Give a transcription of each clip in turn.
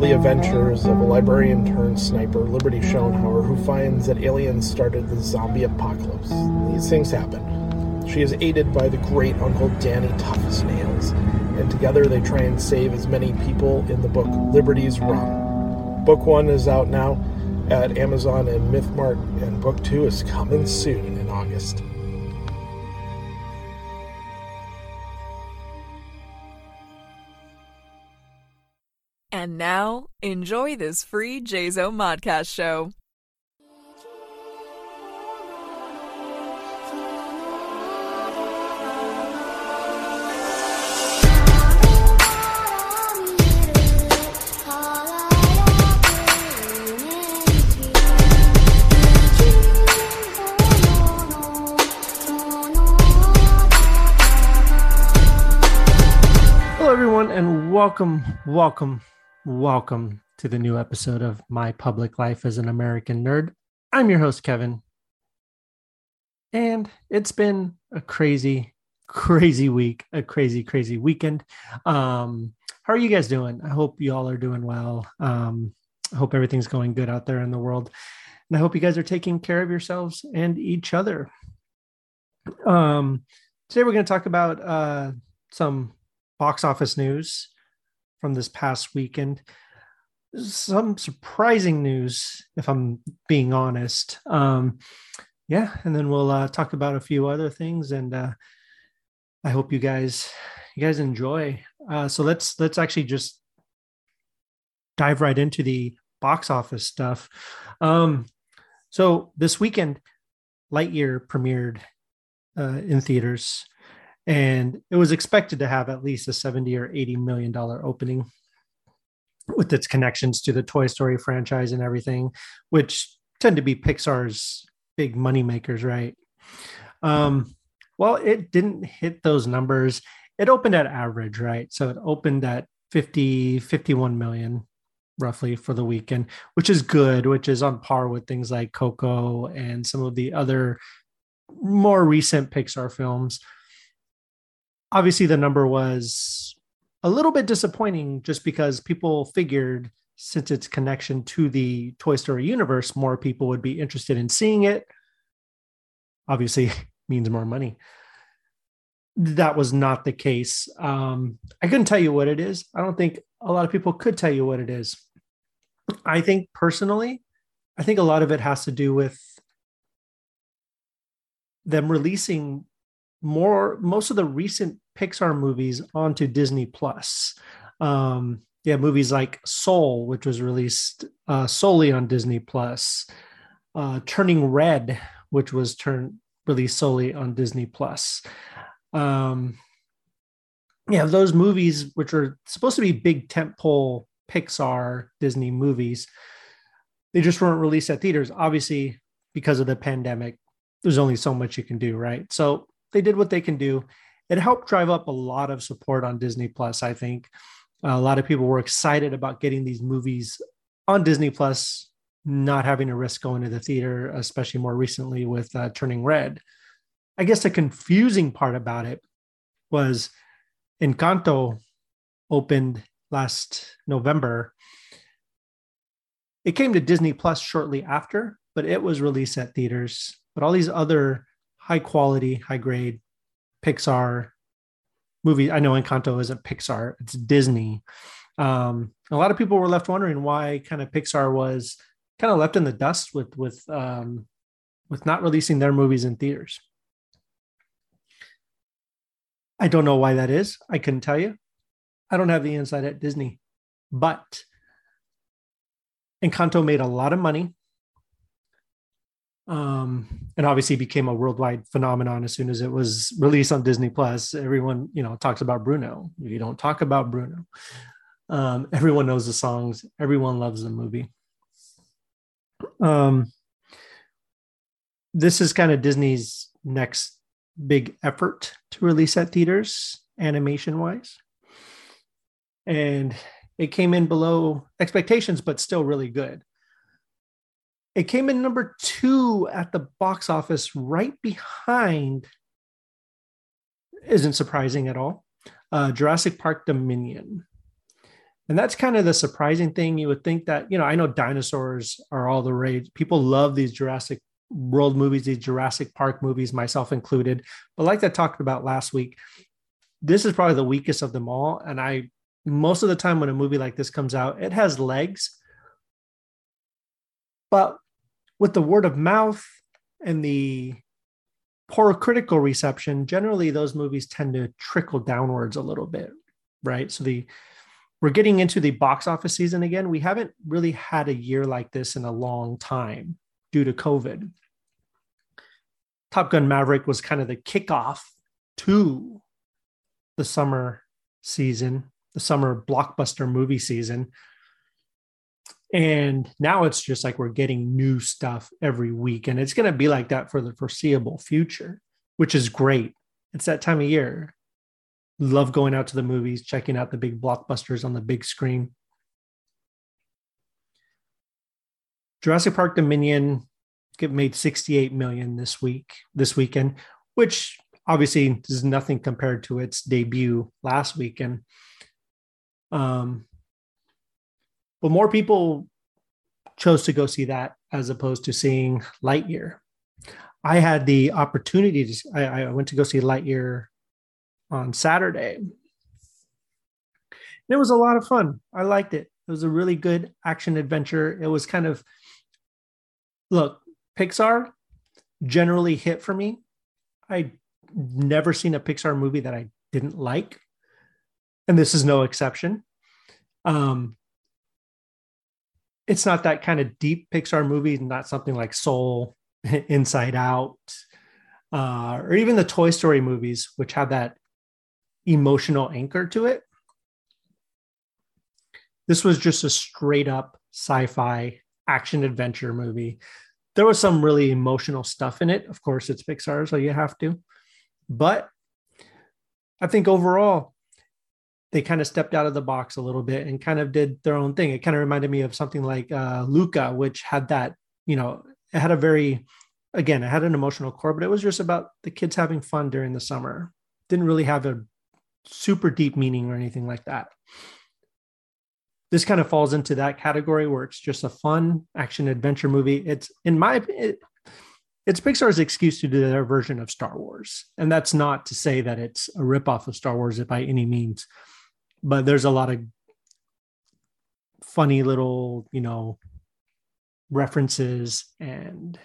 the adventures of a librarian turned sniper, Liberty Schoenhauer, who finds that aliens started the zombie apocalypse. These things happen. She is aided by the great Uncle Danny Toughest Nails, and together they try and save as many people in the book Liberty's Run. Book one is out now at Amazon and MythMart, and book two is coming soon in August. Now, enjoy this free JZO Modcast show. Hello, everyone, and welcome, welcome, welcome to the new episode of My Public Life as an American Nerd. I'm your host, Kevin. And it's been a crazy, crazy week, a crazy, crazy weekend. Um, how are you guys doing? I hope you all are doing well. Um, I hope everything's going good out there in the world. And I hope you guys are taking care of yourselves and each other. Um, today we're going to talk about uh, some box office news from this past weekend. Some surprising news, if I'm being honest. Um, yeah, and then we'll uh, talk about a few other things, and uh, I hope you guys you guys enjoy. Uh, so let's let's actually just dive right into the box office stuff. Um, so this weekend, Lightyear premiered uh, in theaters and it was expected to have at least a 70 or 80 million dollar opening with its connections to the Toy Story franchise and everything, which tend to be Pixar's big money makers, right? Um, well, it didn't hit those numbers. It opened at average, right? So it opened at 50, 51 million roughly for the weekend, which is good, which is on par with things like Coco and some of the other more recent Pixar films obviously the number was a little bit disappointing just because people figured since its connection to the Toy Story universe, more people would be interested in seeing it. Obviously, means more money. That was not the case. Um, I couldn't tell you what it is. I don't think a lot of people could tell you what it is. I think personally, I think a lot of it has to do with them releasing more most of the recent Pixar movies onto Disney Plus. Um, yeah, movies like Soul, which was released uh, solely on Disney Plus, uh, Turning Red, which was turned released solely on Disney Plus. Um, yeah, those movies, which are supposed to be big tentpole Pixar Disney movies, they just weren't released at theaters. Obviously, because of the pandemic, there's only so much you can do, right? So they did what they can do. It helped drive up a lot of support on Disney Plus. I think a lot of people were excited about getting these movies on Disney Plus, not having to risk going to the theater, especially more recently with uh, Turning Red. I guess the confusing part about it was Encanto opened last November. It came to Disney Plus shortly after, but it was released at theaters. But all these other high quality, high grade Pixar movie. I know Encanto isn't Pixar, it's Disney. Um, a lot of people were left wondering why kind of Pixar was kind of left in the dust with with um, with not releasing their movies in theaters. I don't know why that is. I couldn't tell you. I don't have the inside at Disney, but Encanto made a lot of money um, and obviously became a worldwide phenomenon as soon as it was released on Disney Plus. Everyone, you know, talks about Bruno. You don't talk about Bruno. Um, everyone knows the songs. Everyone loves the movie. Um, this is kind of Disney's next big effort to release at theaters, animation wise, and it came in below expectations, but still really good. It came in number two at the box office, right behind, isn't surprising at all, uh, Jurassic Park Dominion. And that's kind of the surprising thing. You would think that, you know, I know dinosaurs are all the rage. People love these Jurassic World movies, these Jurassic Park movies, myself included. But like I talked about last week, this is probably the weakest of them all. And I, most of the time when a movie like this comes out, it has legs. But with the word of mouth and the poor critical reception, generally those movies tend to trickle downwards a little bit, right? So the we're getting into the box office season again. We haven't really had a year like this in a long time due to COVID. Top Gun Maverick was kind of the kickoff to the summer season, the summer blockbuster movie season. And now it's just like we're getting new stuff every week. And it's going to be like that for the foreseeable future, which is great. It's that time of year. Love going out to the movies, checking out the big blockbusters on the big screen. Jurassic Park Dominion get made 68 million this week, this weekend, which obviously is nothing compared to its debut last weekend. Um, but more people chose to go see that as opposed to seeing Lightyear. I had the opportunity to, I, I went to go see Lightyear on Saturday. And it was a lot of fun. I liked it. It was a really good action adventure. It was kind of, look, Pixar generally hit for me. I never seen a Pixar movie that I didn't like, and this is no exception. Um, it's not that kind of deep Pixar movie, not something like Soul, Inside Out, uh, or even the Toy Story movies, which have that emotional anchor to it. This was just a straight up sci fi action adventure movie. There was some really emotional stuff in it. Of course, it's Pixar, so you have to. But I think overall, they kind of stepped out of the box a little bit and kind of did their own thing. It kind of reminded me of something like uh, Luca, which had that, you know, it had a very, again, it had an emotional core, but it was just about the kids having fun during the summer. Didn't really have a super deep meaning or anything like that. This kind of falls into that category where it's just a fun action adventure movie. It's in my it, it's Pixar's excuse to do their version of Star Wars, and that's not to say that it's a ripoff of Star Wars by any means but there's a lot of funny little, you know, references and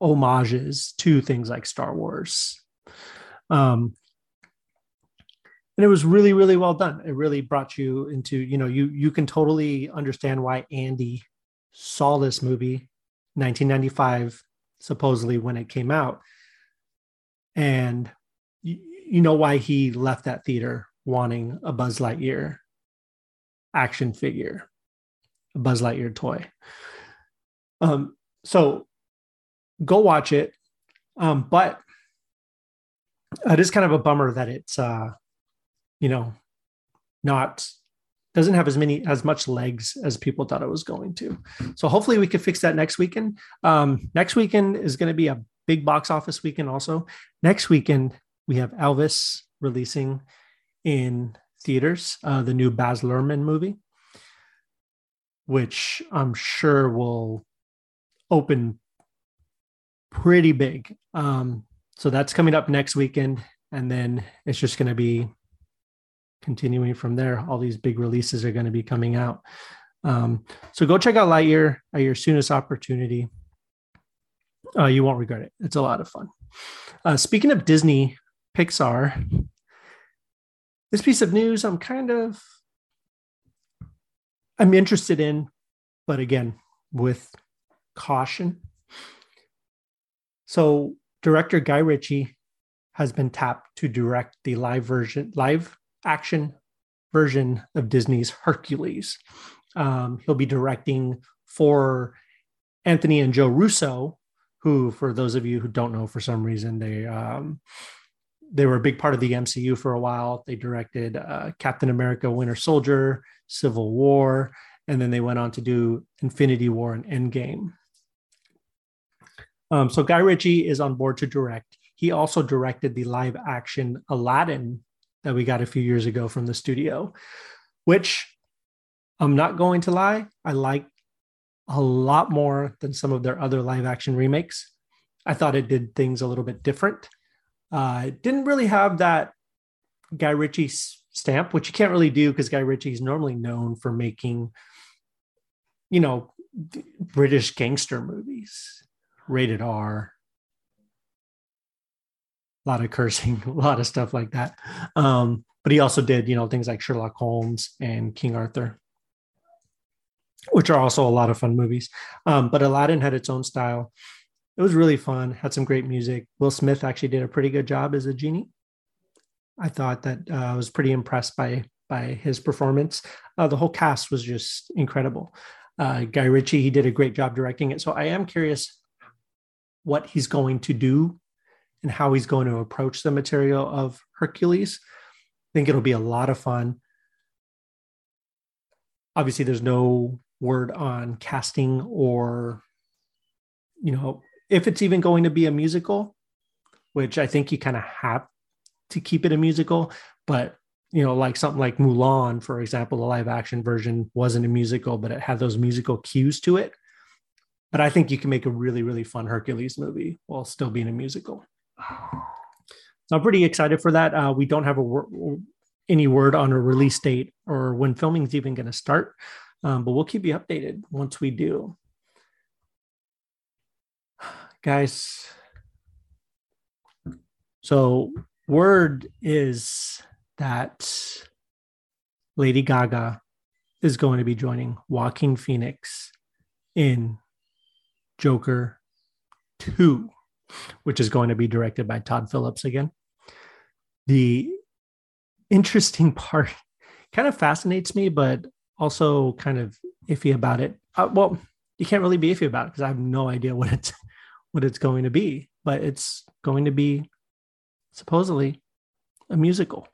homages to things like Star Wars. Um, and it was really, really well done. It really brought you into, you know, you you can totally understand why Andy saw this movie, 1995, supposedly when it came out, and you, you know why he left that theater wanting a Buzz Lightyear action figure, a Buzz Lightyear toy. Um, so go watch it. Um, but it is kind of a bummer that it's uh, you know, not doesn't have as many as much legs as people thought it was going to. So hopefully we can fix that next weekend. Um, next weekend is going to be a big box office weekend. Also, next weekend we have Elvis releasing in theaters, uh, the new Baz Luhrmann movie, which I'm sure will open pretty big. Um, so that's coming up next weekend. And then it's just going to be continuing from there. All these big releases are going to be coming out. Um, so go check out Lightyear at your soonest opportunity. Uh, you won't regret it. It's a lot of fun. Uh, speaking of Disney, Pixar, this piece of news I'm kind of I'm interested in, but again, with caution. So director Guy Ritchie has been tapped to direct the live version, live action version of Disney's Hercules. Um, he'll be directing for Anthony and Joe Russo, who, for those of you who don't know, for some reason, they um, they were a big part of the MCU for a while. They directed uh, Captain America: Winter Soldier, Civil War, and then they went on to do Infinity War and Endgame. Um, so Guy Ritchie is on board to direct. He also directed the live action Aladdin that we got a few years ago from the studio, which I'm not going to lie, I like a lot more than some of their other live action remakes. I thought it did things a little bit different. Uh, didn't really have that Guy Ritchie stamp, which you can't really do because Guy Ritchie is normally known for making, you know, British gangster movies, rated R, a lot of cursing, a lot of stuff like that. Um, but he also did, you know, things like Sherlock Holmes and King Arthur, which are also a lot of fun movies. Um, but Aladdin had its own style. It was really fun, had some great music. Will Smith actually did a pretty good job as a genie. I thought that uh, I was pretty impressed by by his performance. Uh, the whole cast was just incredible. Uh, Guy Ritchie, he did a great job directing it. So I am curious what he's going to do and how he's going to approach the material of Hercules. I think it'll be a lot of fun. Obviously, there's no word on casting or, you know, if it's even going to be a musical, which I think you kind of have to keep it a musical. But, you know, like something like Mulan, for example, the live action version wasn't a musical, but it had those musical cues to it. But I think you can make a really, really fun Hercules movie while still being a musical. So I'm pretty excited for that. Uh, we don't have a wor- any word on a release date or when filming is even going to start, um, but we'll keep you updated once we do. Guys, so word is that Lady Gaga is going to be joining Joaquin Phoenix in Joker 2 which is going to be directed by Todd Phillips again. The interesting part kind of fascinates me, but also kind of iffy about it. Uh, well, you can't really be iffy about it because I have no idea what it's what it's going to be, but it's going to be supposedly a musical.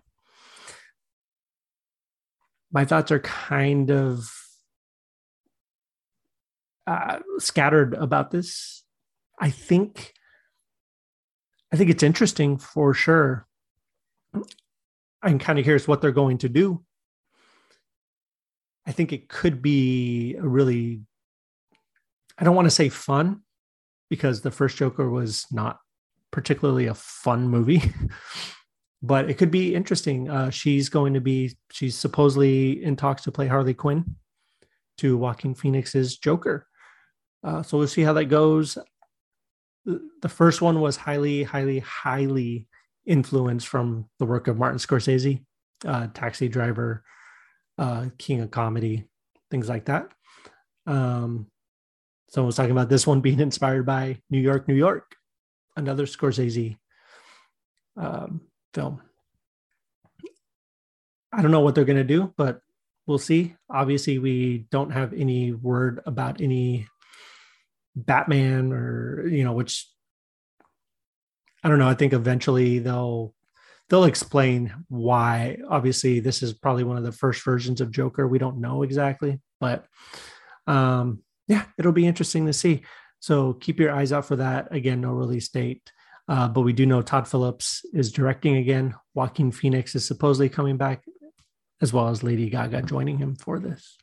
My thoughts are kind of uh, scattered about this. I think I think it's interesting for sure. I'm kind of curious what they're going to do. I think it could be a really, I don't want to say fun because the first Joker was not particularly a fun movie, but it could be interesting. Uh, she's going to be, she's supposedly in talks to play Harley Quinn to Joaquin Phoenix's Joker. Uh, so we'll see how that goes the first one was highly, highly, highly influenced from the work of Martin Scorsese, uh, Taxi Driver, uh, King of Comedy, things like that. Um, someone was talking about this one being inspired by New York, New York, another Scorsese um, film. I don't know what they're going to do, but we'll see. Obviously, we don't have any word about any Batman or you know which I don't know I think eventually they'll they'll explain why obviously this is probably one of the first versions of Joker we don't know exactly but um yeah it'll be interesting to see so keep your eyes out for that again no release date uh, but we do know Todd Phillips is directing again Joaquin Phoenix is supposedly coming back as well as Lady Gaga joining him for this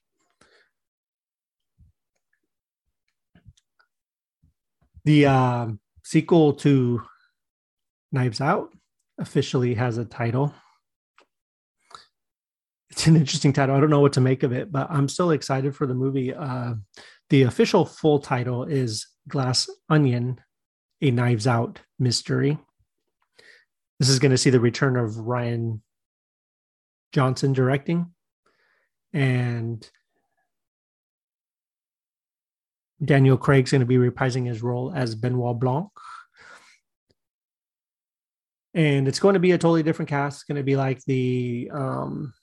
The uh, sequel to Knives Out officially has a title. It's an interesting title. I don't know what to make of it, but I'm still excited for the movie. Uh, the official full title is Glass Onion, a Knives Out mystery. This is going to see the return of Rian Johnson directing. And Daniel Craig's going to be reprising his role as Benoit Blanc. And it's going to be a totally different cast. It's going to be like the, um,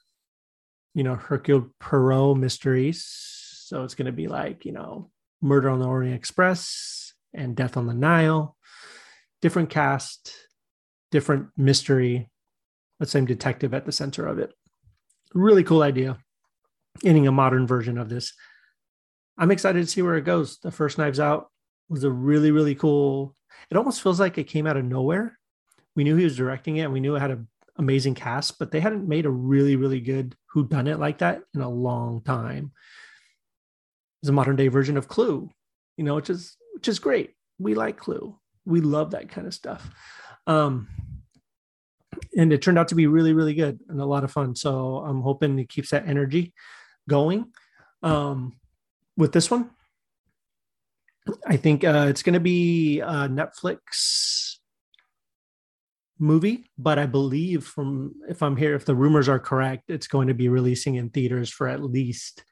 you know, Hercule Poirot mysteries. So it's going to be like, you know, Murder on the Orient Express and Death on the Nile. Different cast, different mystery, the same detective at the center of it. Really cool idea. Getting a modern version of this. I'm excited to see where it goes. The first Knives Out was a really, really cool. It almost feels like it came out of nowhere. We knew he was directing it, and we knew it had a, amazing cast, but they hadn't made a really, really good who done it like that in a long time. It's a modern day version of Clue, you know, which is which is great. We like Clue. We love that kind of stuff. Um, and it turned out to be really, really good and a lot of fun. So I'm hoping it keeps that energy going. Um, with this one, I think uh, it's going to be a Netflix movie, but I believe from if I'm here, if the rumors are correct, it's going to be releasing in theaters for at least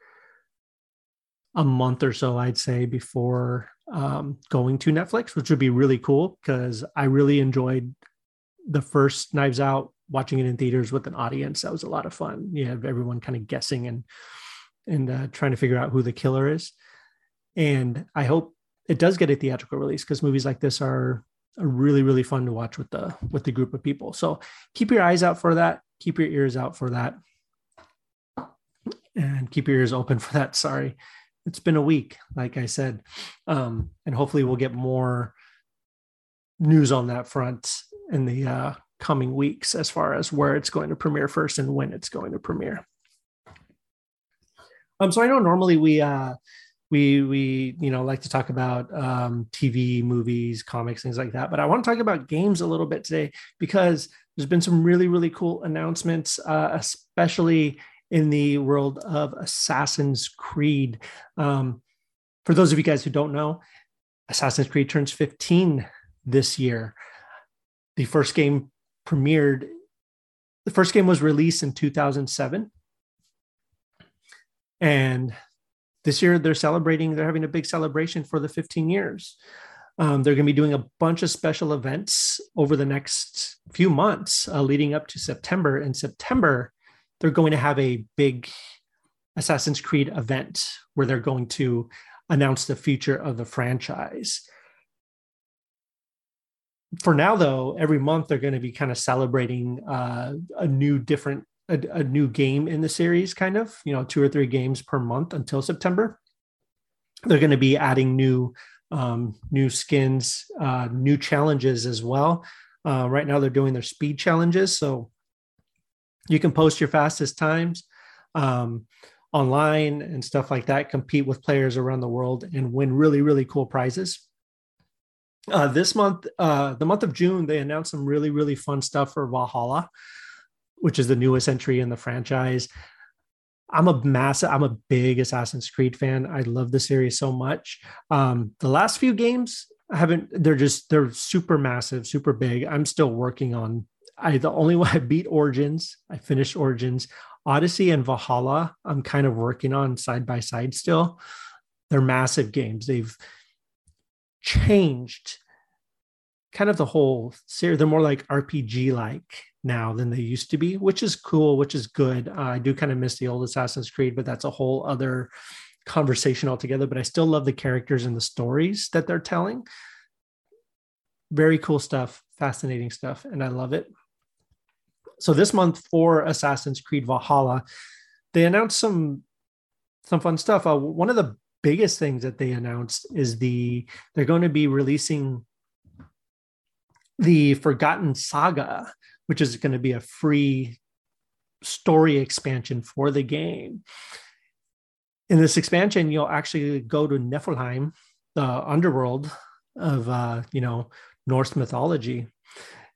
a month or so, I'd say, before um, going to Netflix, which would be really cool because I really enjoyed the first Knives Out, watching it in theaters with an audience. That was a lot of fun. You have everyone kind of guessing and and uh, trying to figure out who the killer is. And I hope it does get a theatrical release because movies like this are, are really really fun to watch with the with the group of people. So keep your eyes out for that. Keep your ears out for that, and keep your ears open for that. Sorry, it's been a week, like I said, um, and hopefully we'll get more news on that front in the uh, coming weeks as far as where it's going to premiere first and when it's going to premiere. Um, so I know normally we uh, we we you know like to talk about um, TV, movies, comics, things like that. But I want to talk about games a little bit today because there's been some really really cool announcements, uh, especially in the world of Assassin's Creed. Um, for those of you guys who don't know, Assassin's Creed turns 15 this year. The first game premiered. The first game was released in 2007, and this year they're celebrating they're having a big celebration for the 15 years um, they're going to be doing a bunch of special events over the next few months uh, leading up to september in september they're going to have a big assassin's creed event where they're going to announce the future of the franchise for now though every month they're going to be kind of celebrating uh, a new different a, a new game in the series, kind of, you know, two or three games per month until September. They're going to be adding new um, new skins, uh, new challenges as well. Uh, right now, they're doing their speed challenges, so you can post your fastest times um, online and stuff like that. Compete with players around the world and win really, really cool prizes. Uh, this month, uh, the month of June, they announced some really, really fun stuff for Valhalla which is the newest entry in the franchise. I'm a massive, I'm a big Assassin's Creed fan. I love the series so much. Um, the last few games I haven't, they're just, they're super massive, super big. I'm still working on, I, the only one I beat Origins, I finished Origins, Odyssey and Valhalla. I'm kind of working on side by side still. They're massive games. They've changed kind of the whole series. They're more like RPG like now than they used to be, which is cool, which is good. Uh, I do kind of miss the old Assassin's Creed, but that's a whole other conversation altogether. But I still love the characters and the stories that they're telling. Very cool stuff, fascinating stuff, and I love it. So this month for Assassin's Creed Valhalla, they announced some some fun stuff. Uh, one of the biggest things that they announced is the they're going to be releasing the Forgotten Saga which is going to be a free story expansion for the game. In this expansion, you'll actually go to Niflheim, the underworld of uh, you know Norse mythology,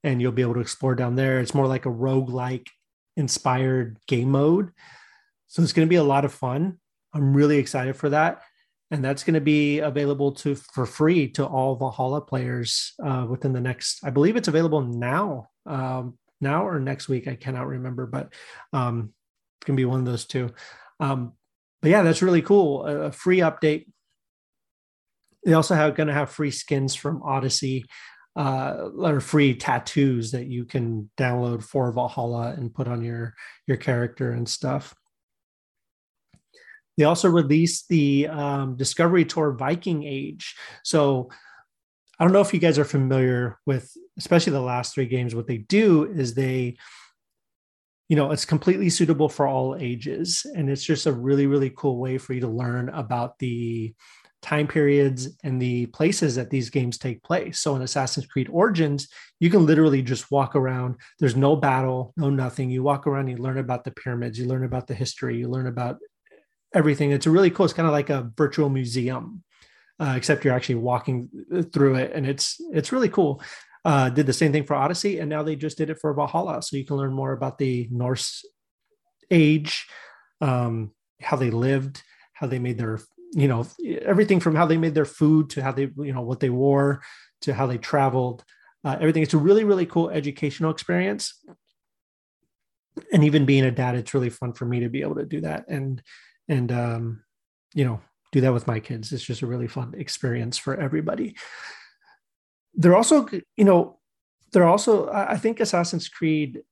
and you'll be able to explore down there. It's more like a rogue-like inspired game mode. So it's going to be a lot of fun. I'm really excited for that. And that's going to be available to for free to all Valhalla players uh, within the next. I believe it's available now um, now or next week. I cannot remember, but um, it can be one of those two. Um, but yeah, that's really cool. A, a free update. They also have going to have free skins from Odyssey, uh, or free tattoos that you can download for Valhalla and put on your your character and stuff. They also released the um, Discovery Tour Viking Age. So I don't know if you guys are familiar with, especially the last three games. What they do is they, you know, it's completely suitable for all ages, and it's just a really, really cool way for you to learn about the time periods and the places that these games take place. So in Assassin's Creed Origins, you can literally just walk around. There's no battle, no nothing. You walk around, you learn about the pyramids, you learn about the history, you learn about everything. It's really cool. It's kind of like a virtual museum, uh, except you're actually walking through it, and it's it's really cool. Uh, did the same thing for Odyssey, and now they just did it for Valhalla, so you can learn more about the Norse age, um, how they lived, how they made their you know everything from how they made their food to how they you know what they wore to how they traveled uh, everything. It's a really really cool educational experience. And even being a dad it's really fun for me to be able to do that and and um you know do that with my kids. It's just a really fun experience for everybody. They're also you know they're also i think assassin's creed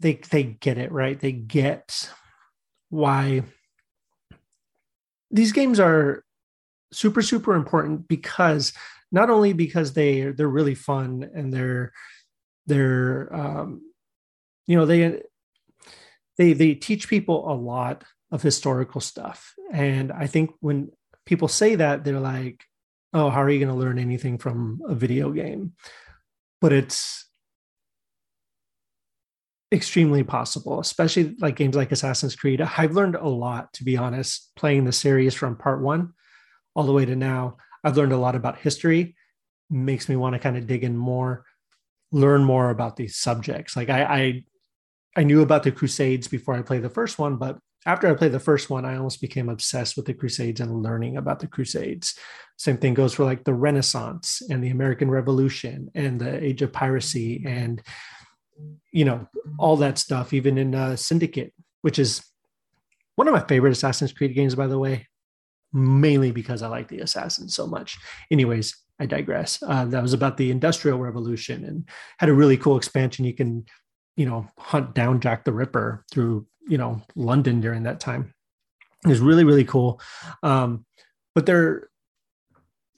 they they get it right? They get why these games are super super important because not only because they they're really fun and they're they're um, you know they they they teach people a lot of historical stuff. And i think when people say that they're like oh how are you going to learn anything from a video game? But it's extremely possible, especially like games like Assassin's Creed. I've learned a lot, to be honest, playing the series from part one all the way to now. I've learned a lot about history, makes me want to kind of dig in more, learn more about these subjects. Like I, I, I knew about the Crusades before I played the first one, but after I played the first one, I almost became obsessed with the Crusades and learning about the Crusades. Same thing goes for like the Renaissance and the American Revolution and the Age of Piracy and you know, all that stuff, even in uh, Syndicate, which is one of my favorite Assassin's Creed games, by the way, mainly because I like the Assassins so much. Anyways, I digress. Uh, that was about the Industrial Revolution and had a really cool expansion. You can, you know, hunt down Jack the Ripper through, you know, London during that time. It was really, really cool. Um, but they're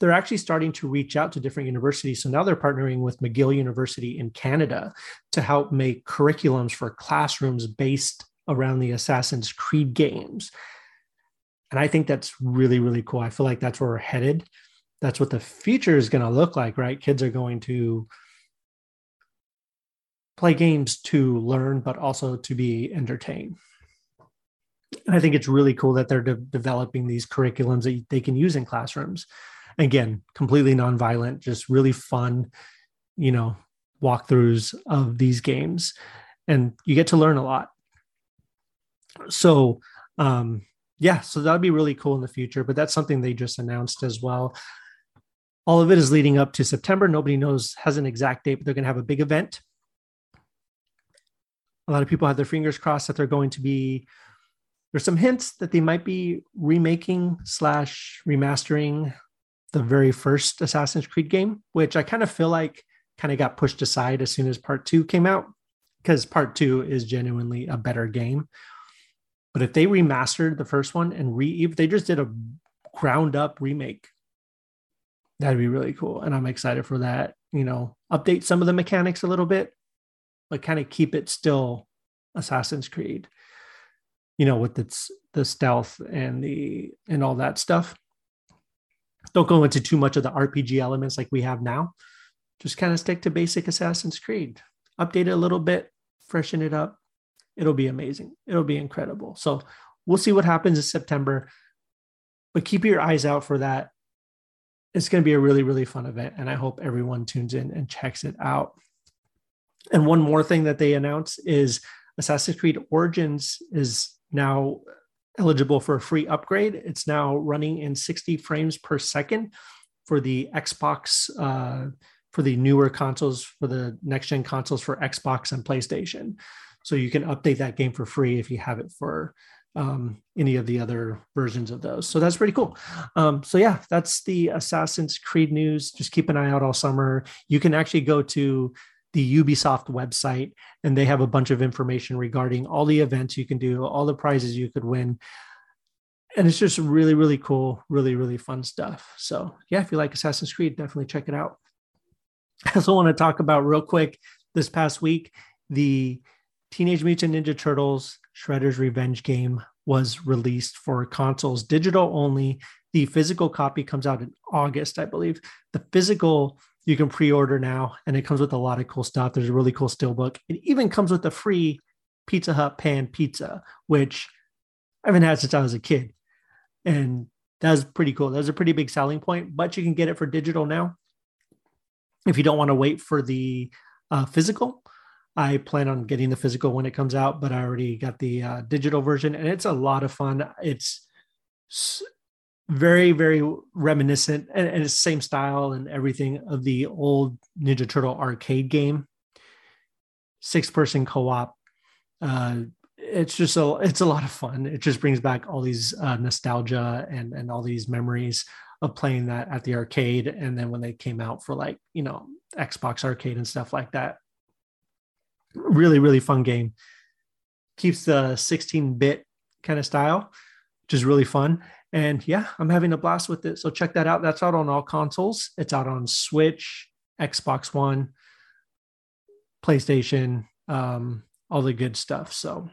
they're actually starting to reach out to different universities. So now they're partnering with McGill University in Canada to help make curriculums for classrooms based around the Assassin's Creed games. And I think that's really, really cool. I feel like that's where we're headed. That's what the future is going to look like, right? Kids are going to play games to learn, but also to be entertained. And I think it's really cool that they're de- developing these curriculums that they can use in classrooms again completely nonviolent just really fun you know walkthroughs of these games. And you get to learn a lot. So um yeah so that'd be really cool in the future but that's something they just announced as well. All of it is leading up to september. Nobody knows has an exact date but they're going to have a big event. A lot of people have their fingers crossed that they're going to be there's some hints that they might be remaking slash remastering the very first Assassin's Creed game, which I kind of feel like kind of got pushed aside as soon as part two came out because part two is genuinely a better game. But if they remastered the first one and re if they just did a ground up remake, that'd be really cool. And I'm excited for that. You know, update some of the mechanics a little bit, but kind of keep it still Assassin's Creed, you know, with its the stealth and the and all that stuff don't go into too much of the RPG elements like we have now. Just kind of stick to basic Assassin's Creed. Update it a little bit, freshen it up. It'll be amazing. It'll be incredible. So we'll see what happens in September, but keep your eyes out for that. It's going to be a really, really fun event, and I hope everyone tunes in and checks it out. And one more thing that they announced is Assassin's Creed Origins is now eligible for a free upgrade. It's now running in 60 frames per second for the Xbox, uh, for the newer consoles, for the next gen consoles for Xbox and PlayStation. So you can update that game for free if you have it for um, any of the other versions of those. So that's pretty cool. Um, so yeah, that's the Assassin's Creed news. Just keep an eye out all summer. You can actually go to the Ubisoft website, and they have a bunch of information regarding all the events you can do, all the prizes you could win. And it's just really, really cool, really, really fun stuff. So, yeah, if you like Assassin's Creed, definitely check it out. I also want to talk about real quick this past week the Teenage Mutant Ninja Turtles Shredder's Revenge game was released for consoles, digital only. The physical copy comes out in August, I believe. The physical you can pre-order now, and it comes with a lot of cool stuff. There's a really cool still steelbook. It even comes with a free Pizza Hut pan pizza, which I haven't had since I was a kid, and that's pretty cool. That's a pretty big selling point. But you can get it for digital now if you don't want to wait for the uh, physical. I plan on getting the physical when it comes out, but I already got the uh, digital version, and it's a lot of fun. It's very very reminiscent and, and it's same style and everything of the old ninja turtle arcade game. Six person co-op. Uh it's just a it's a lot of fun. It just brings back all these uh, nostalgia and and all these memories of playing that at the arcade. And then when they came out for like you know xbox arcade and stuff like that. Really really fun game. Keeps the 16 bit kind of style which is really fun and yeah, I'm having a blast with it. So check that out. That's out on all consoles. It's out on Switch, Xbox One, PlayStation, um, all the good stuff. So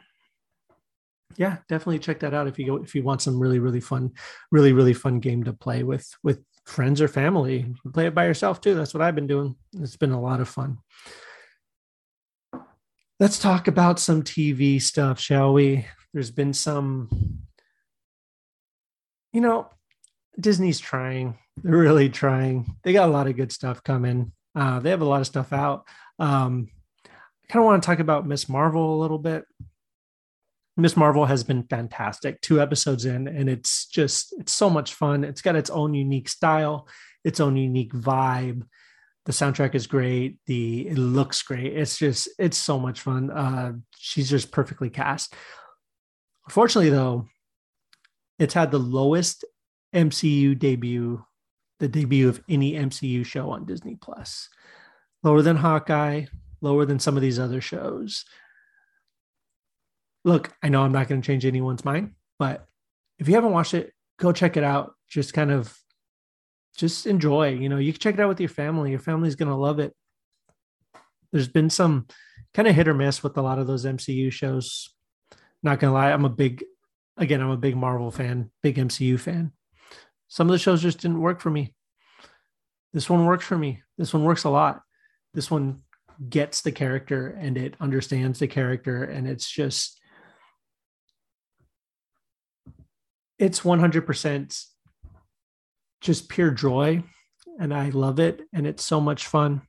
yeah, definitely check that out if you go if you want some really really fun, really really fun game to play with with friends or family. Play it by yourself too. That's what I've been doing. It's been a lot of fun. Let's talk about some TV stuff, shall we? There's been some you know, Disney's trying. They're really trying. They got a lot of good stuff coming. Uh, they have a lot of stuff out. Um, I kind of want to talk about Miss Marvel a little bit. Miss Marvel has been fantastic. Two episodes in, and it's just it's so much fun. It's got its own unique style, its own unique vibe. The soundtrack is great. The it looks great. It's just it's so much fun. Uh, she's just perfectly cast. Unfortunately, though, it's had the lowest MCU debut, the debut of any MCU show on Disney Plus. Lower than Hawkeye, lower than some of these other shows. Look, I know I'm not going to change anyone's mind, but if you haven't watched it, go check it out. Just kind of just enjoy. You know, you can check it out with your family. Your family's going to love it. There's been some kind of hit or miss with a lot of those MCU shows. Not gonna lie, I'm a big again, I'm a big Marvel fan, big MCU fan. Some of the shows just didn't work for me. This one works for me. This one works a lot. This one gets the character and it understands the character and it's just it's 100% just pure joy and I love it and it's so much fun.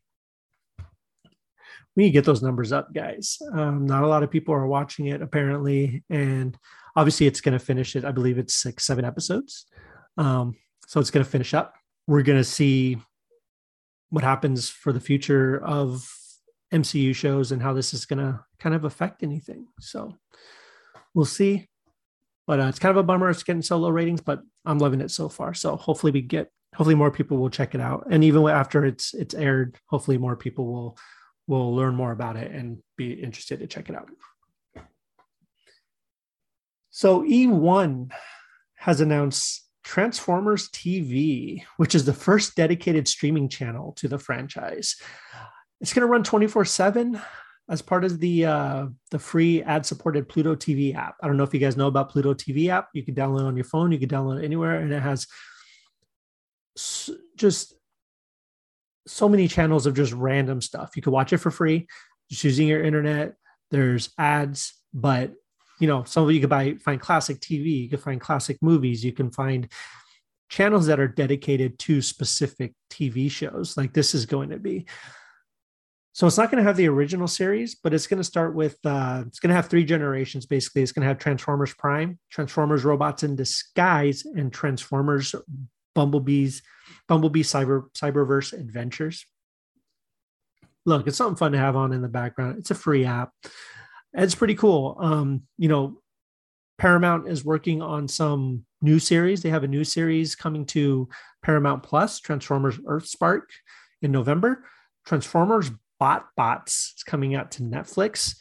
We need to get those numbers up, guys. Um, not a lot of people are watching it apparently, and obviously it's going to finish it. I believe it's six, seven episodes. Um, so it's going to finish up. We're going to see what happens for the future of MCU shows and how this is going to kind of affect anything. So we'll see. But uh, it's kind of a bummer it's getting so low ratings, but I'm loving it so far. So hopefully we get hopefully more people will check it out. And even after it's it's aired, hopefully more people will will learn more about it and be interested to check it out. So eOne has announced Transformers TV, which is the first dedicated streaming channel to the franchise. It's going to run 24 7 as part of the uh, the free ad supported Pluto TV app. I don't know if you guys know about Pluto TV app. You can download on your phone, you can download it anywhere, and it has just so many channels of just random stuff. You could watch it for free just using your internet. There's ads, but you know, some of you could buy find classic TV, you can find classic movies, you can find channels that are dedicated to specific TV shows, like this is going to be. So it's not going to have the original series, but it's going to start with uh, it's going to have three generations. Basically, it's going to have Transformers Prime, Transformers Robots in Disguise, and Transformers Bumblebees, Bumblebee Cyber Cyberverse Adventures. Look, it's something fun to have on in the background. It's a free app it's pretty cool. Um, you know, Paramount is working on some new series. They have a new series coming to Paramount Plus, Transformers Earthspark in November. Transformers BotBots is coming out to Netflix.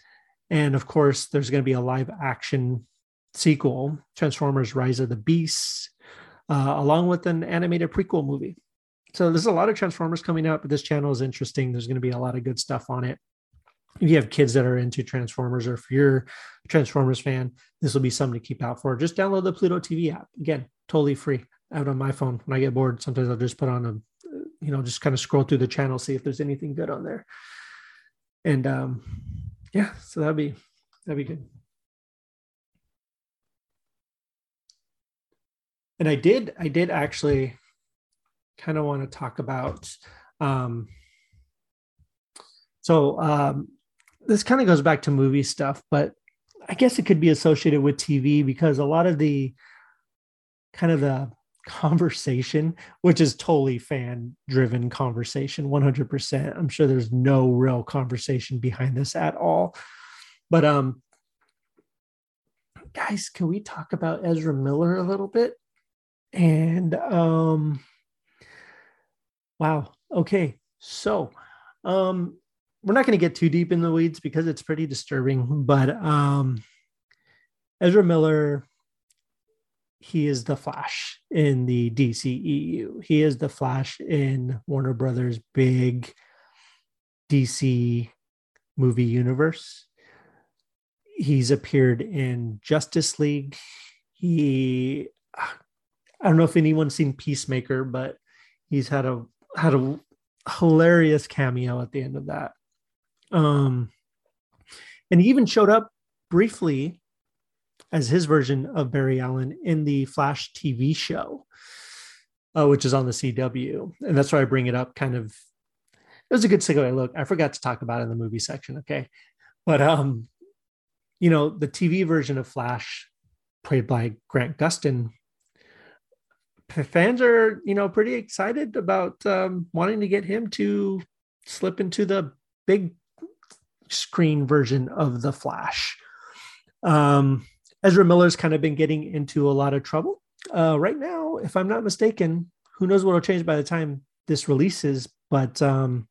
And of course, there's going to be a live action sequel, Transformers Rise of the Beasts, uh, along with an animated prequel movie. So there's a lot of Transformers coming out, but this channel is interesting. There's going to be a lot of good stuff on it. if you have kids that are into Transformers or if you're a Transformers fan, this will be something to keep out for. Just download the Pluto TV app. Again, totally free out on my phone. When I get bored, sometimes I'll just put on a, you know, just kind of scroll through the channel, see if there's anything good on there. And um, yeah, so that'd be that'd be good. And I did, I did actually kind of want to talk about um so um this kind of goes back to movie stuff, but I guess it could be associated with TV because a lot of the kind of the conversation, which is totally fan driven conversation, 100%. I'm sure there's no real conversation behind this at all. But, um, guys, can we talk about Ezra Miller a little bit? And, um, wow. Okay. So, um, we're not going to get too deep in the weeds because it's pretty disturbing, but, um, Ezra Miller he is the Flash in the DCEU. He is the Flash in Warner Brothers' big DC movie universe. He's appeared in Justice League. He, I don't know if anyone's seen Peacemaker, but he's had a had a hilarious cameo at the end of that. Um, and he even showed up briefly as his version of Barry Allen in the Flash TV show, uh, which is on the CW. And that's why I bring it up kind of. It was a good segue. Look, I forgot to talk about it in the movie section. Okay. But, um, you know, the TV version of Flash, played by Grant Gustin, fans are, you know, pretty excited about um, wanting to get him to slip into the big screen version of the Flash. Um, Ezra Miller's kind of been getting into a lot of trouble. Uh, right now, if I'm not mistaken, who knows what will change by the time this releases, but um,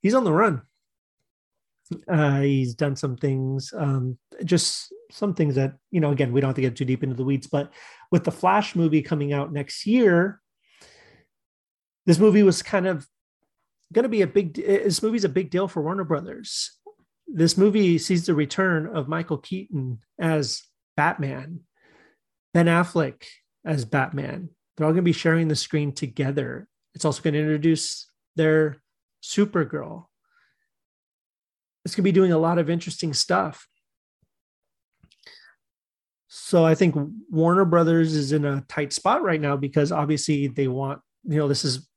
he's on the run. Uh, he's done some things, um, just some things that, you know, again, we don't have to get too deep into the weeds, but with the Flash movie coming out next year, this movie was kind of going to be a big, this movie's a big deal for Warner Brothers. This movie sees the return of Michael Keaton as Batman, Ben Affleck as Batman. They're all going to be sharing the screen together. It's also going to introduce their Supergirl. It's going to be doing a lot of interesting stuff. So I think Warner Brothers is in a tight spot right now because obviously they want, you know, this is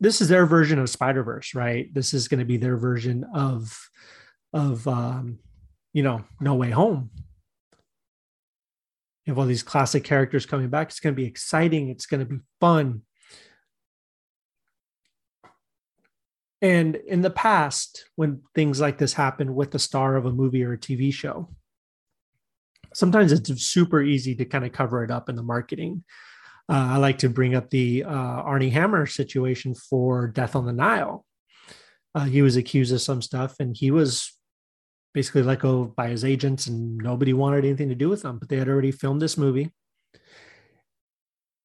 this is their version of Spider Verse, right? This is going to be their version of of um, you know, No Way Home. You have all these classic characters coming back. It's going to be exciting. It's going to be fun. And in the past, when things like this happen with the star of a movie or a TV show, sometimes it's super easy to kind of cover it up in the marketing. Uh, I like to bring up the uh, Armie Hammer situation for Death on the Nile. Uh, he was accused of some stuff, and he was basically let go by his agents and nobody wanted anything to do with him but they had already filmed this movie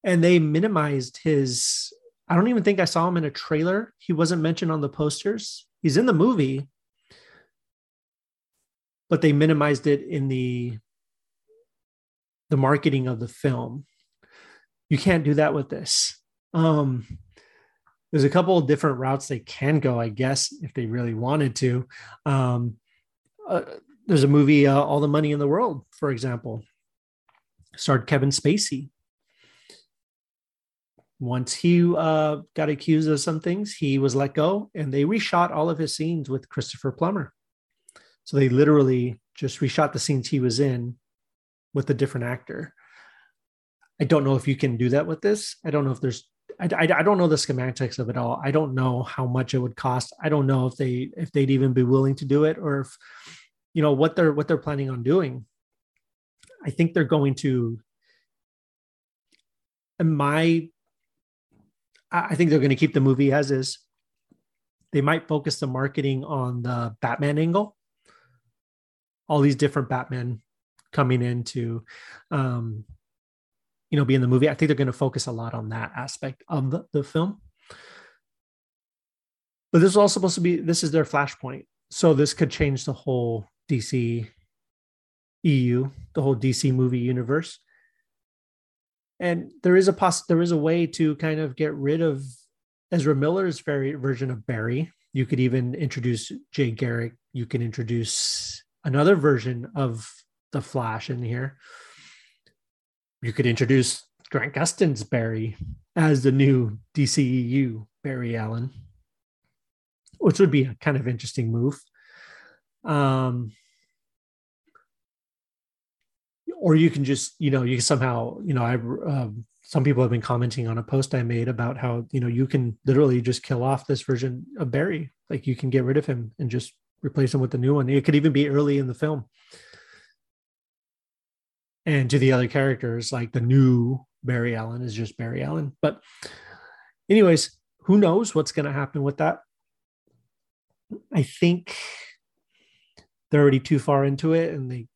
and they minimized his i don't even think i saw him in a trailer. He wasn't mentioned on the posters. He's in the movie but they minimized it in the the marketing of the film. You can't do that with this. Um there's a couple of different routes they can go i guess if they really wanted to. Um uh, there's a movie, uh, All the Money in the World, for example, starred Kevin Spacey. Once he uh, got accused of some things, he was let go, and they reshot all of his scenes with Christopher Plummer. So they literally just reshot the scenes he was in with a different actor. I don't know if you can do that with this. I don't know if there's I, I, I, don't know the schematics of it all. I don't know how much it would cost. I don't know if they if they'd even be willing to do it or if you know what they're what they're planning on doing. I think they're going to. And my, I think they're going to keep the movie as is. They might focus the marketing on the Batman angle. All these different Batman coming into um, you know, be in the movie. I think they're going to focus a lot on that aspect of the, the film. But this is all supposed to be this is their flashpoint. so this could change the whole DC EU, the whole DC movie universe. And there is a poss- there is a way to kind of get rid of Ezra Miller's very version of Barry. You could even introduce Jay Garrick. You can introduce another version of the Flash in here. You could introduce Grant Gustin's Barry as the new DCEU Barry Allen, which would be a kind of interesting move. Um, or you can just, you know, you somehow, you know, I, um, some people have been commenting on a post I made about how, you know, you can literally just kill off this version of Barry. Like you can get rid of him and just replace him with the new one. It could even be early in the film. And to the other characters, like the new Barry Allen is just Barry Allen. But, anyways, who knows what's going to happen with that? I think they're already too far into it and they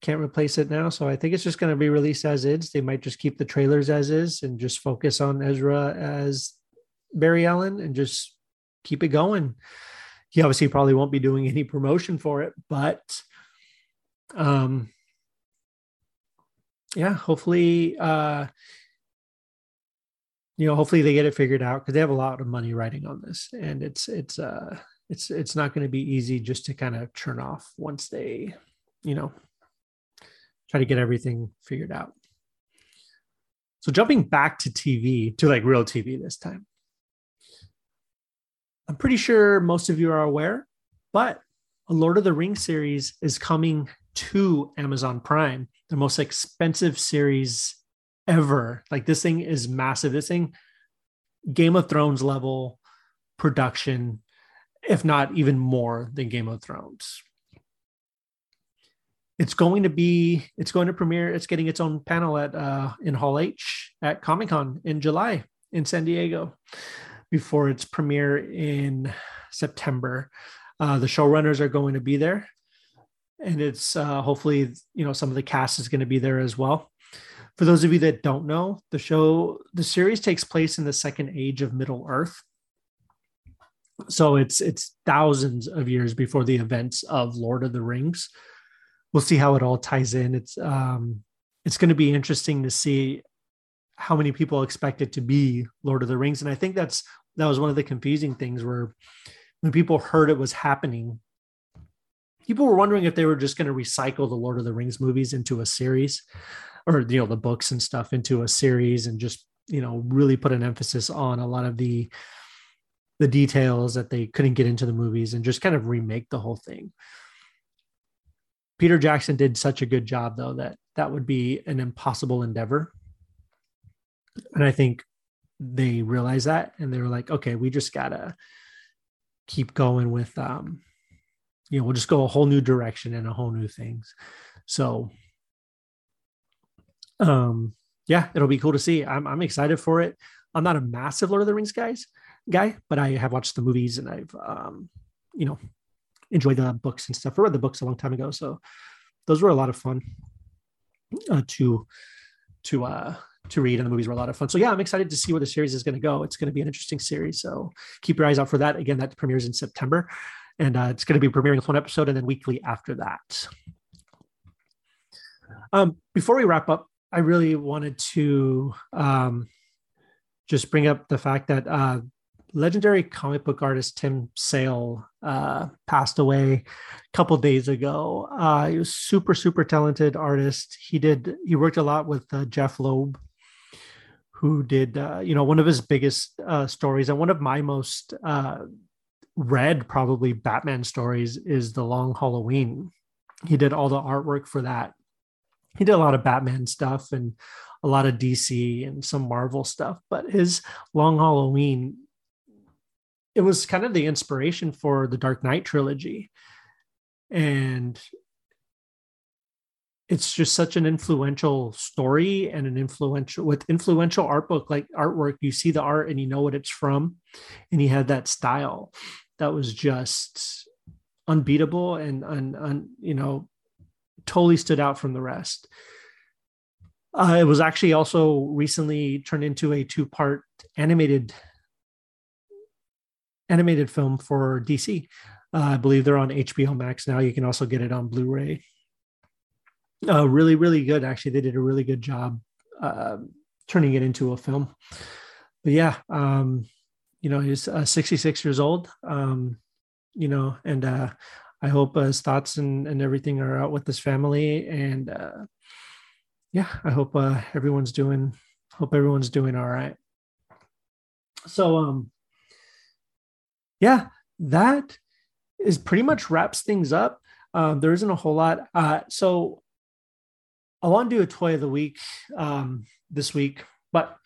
can't replace it now. So I think it's just going to be released as is. They might just keep the trailers as is and just focus on Ezra as Barry Allen and just keep it going. He obviously probably won't be doing any promotion for it, but um yeah, hopefully uh you know, hopefully they get it figured out because they have a lot of money writing on this and it's it's uh it's it's not going to be easy just to kind of turn off once they, you know, try to get everything figured out. So jumping back to TV, to like real TV this time. I'm pretty sure most of you are aware, but a Lord of the Rings series is coming to Amazon Prime, the most expensive series ever. Like this thing is massive. This thing, Game of Thrones level production, if not even more than Game of Thrones. It's going to be, it's going to premiere, it's getting its own panel at uh in Hall H at Comic Con in July in San Diego before its premiere in September. Uh, the showrunners are going to be there, and it's uh, hopefully you know some of the cast is going to be there as well. For those of you that don't know, the show, the series takes place in the second age of Middle Earth, so it's it's thousands of years before the events of Lord of the Rings. We'll see how it all ties in. It's um, it's going to be interesting to see how many people expect it to be Lord of the Rings, and I think that's that was one of the confusing things where when people heard it was happening, people were wondering if they were just going to recycle the Lord of the Rings movies into a series, or you know the books and stuff into a series, and just you know really put an emphasis on a lot of the the details that they couldn't get into the movies and just kind of remake the whole thing. Peter Jackson did such a good job though that that would be an impossible endeavor. And I think they realized that and they were like, okay, we just gotta keep going with um, you know, we'll just go a whole new direction and a whole new things. So um yeah, it'll be cool to see. I'm I'm excited for it. I'm not a massive Lord of the Rings guys guy, but I have watched the movies and I've um, you know, enjoyed the books and stuff. I read the books a long time ago, so those were a lot of fun uh, to to uh to read and the movies were a lot of fun. So yeah, I'm excited to see where the series is going to go. It's going to be an interesting series. So keep your eyes out for that. Again, that premieres in September and uh, it's going to be premiering with one episode and then weekly after that. Um, before we wrap up, I really wanted to um, just bring up the fact that uh, legendary comic book artist Tim Sale uh, passed away a couple days ago. Uh, he was super, super talented artist. He did he worked a lot with uh, Jeph Loeb, who did uh, you know one of his biggest uh, stories and one of my most uh, read probably Batman stories is the Long Halloween. He did all the artwork for that. He did a lot of Batman stuff and a lot of DC and some Marvel stuff, but his Long Halloween it was kind of the inspiration for the Dark Knight trilogy. And it's just such an influential story and an influential with influential art book like artwork you see the art and you know what it's from and he had that style that was just unbeatable and, and, and you know totally stood out from the rest uh, it was actually also recently turned into a two part animated animated film for DC. Uh, I believe they're on HBO Max now. You can also get it on Blu-ray. Uh, really, really good. Actually, they did a really good job uh, turning it into a film. But yeah, um, you know, he's uh, 66 years old. Um, you know, and uh, I hope his thoughts and, and everything are out with his family. And uh, yeah, I hope uh, everyone's doing. Hope everyone's doing all right. So, um, yeah, that is pretty much wraps things up. Um, there isn't a whole lot. Uh, so I want to do a toy of the week um, this week, but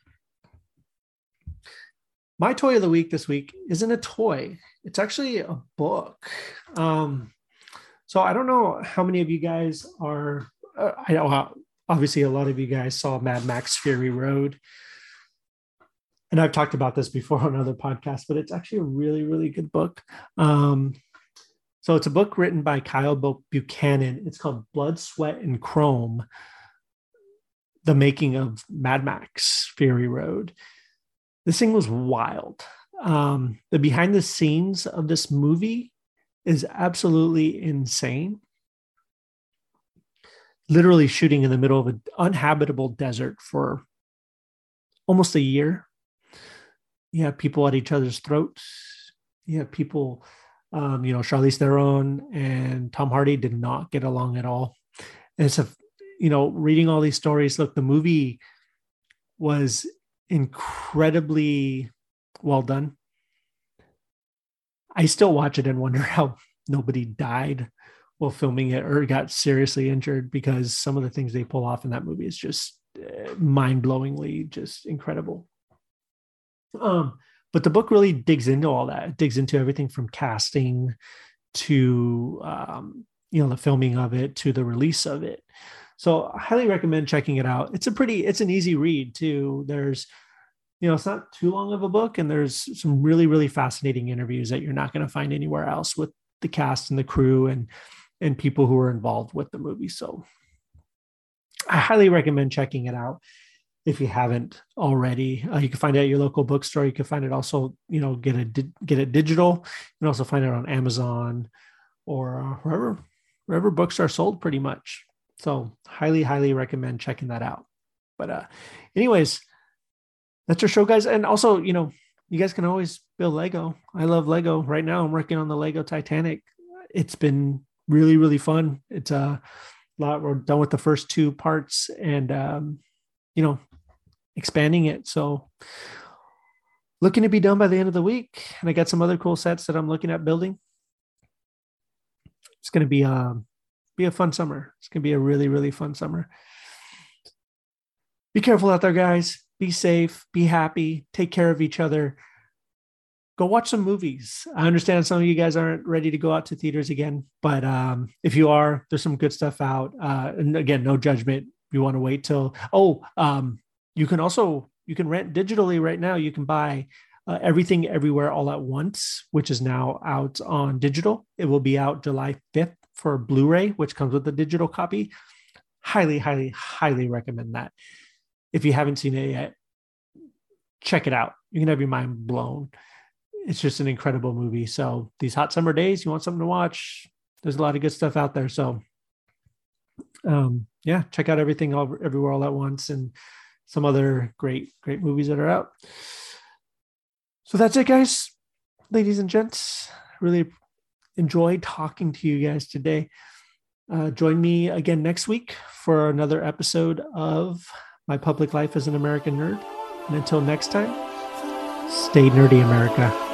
my toy of the week this week isn't a toy. It's actually a book. Um, so I don't know how many of you guys are. Uh, I know obviously a lot of you guys saw Mad Max Fury Road, and I've talked about this before on other podcasts, but it's actually a really really good book. Um, so it's a book written by Kyle Buchanan. It's called Blood, Sweat, and Chrome The Making of Mad Max Fury Road. This thing was wild. Um, the behind the scenes of this movie is absolutely insane. Literally shooting in the middle of an uninhabitable desert for almost a year. You have people at each other's throats. You have people um, you know, Charlize Theron and Tom Hardy did not get along at all. And a, you know, reading all these stories. Look, the movie was incredibly well done. I still watch it and wonder how nobody died while filming it or got seriously injured because some of the things they pull off in that movie is just uh, mind-blowingly just incredible. Um, but the book really digs into all that. It digs into everything from casting to um, you know the filming of it to the release of it. So I highly recommend checking it out. It's a pretty, it's an easy read too. There's, you know, it's not too long of a book, and there's some really, really fascinating interviews that you're not going to find anywhere else with the cast and the crew and and people who are involved with the movie. So I highly recommend checking it out if you haven't already. Uh, you can find it at your local bookstore. You can find it also, you know, get it get it digital. You can also find it on Amazon or uh, wherever wherever books are sold, pretty much. So, highly, highly recommend checking that out. But, uh, anyways, that's our show, guys. And also, you know, you guys can always build Lego. I love Lego. Right now, I'm working on the Lego Titanic. It's been really, really fun. It's uh, a lot. We're done with the first two parts, and um, you know, expanding it. So looking to be done by the end of the week. And I got some other cool sets that I'm looking at building. It's going to be um be a fun summer. It's going to be a really really fun summer. Be careful out there guys. Be safe, be happy, take care of each other. Go watch some movies. I understand some of you guys aren't ready to go out to theaters again, but um, if you are, there's some good stuff out. Uh, and again, no judgment. You want to wait till oh, um, you can also you can rent digitally right now. You can buy uh, everything everywhere all at once, which is now out on digital. It will be out July 5th for Blu-ray, which comes with a digital copy. Highly, highly, highly recommend that. If you haven't seen it yet, check it out. You can have your mind blown. It's just an incredible movie. So these hot summer days, you want something to watch. There's a lot of good stuff out there. So um, yeah, check out everything all, everywhere all at once and some other great, great movies that are out. So that's it, guys, ladies and gents. Really enjoyed talking to you guys today. Uh, join me again next week for another episode of My Public Life as an American Nerd. And until next time, stay nerdy, America.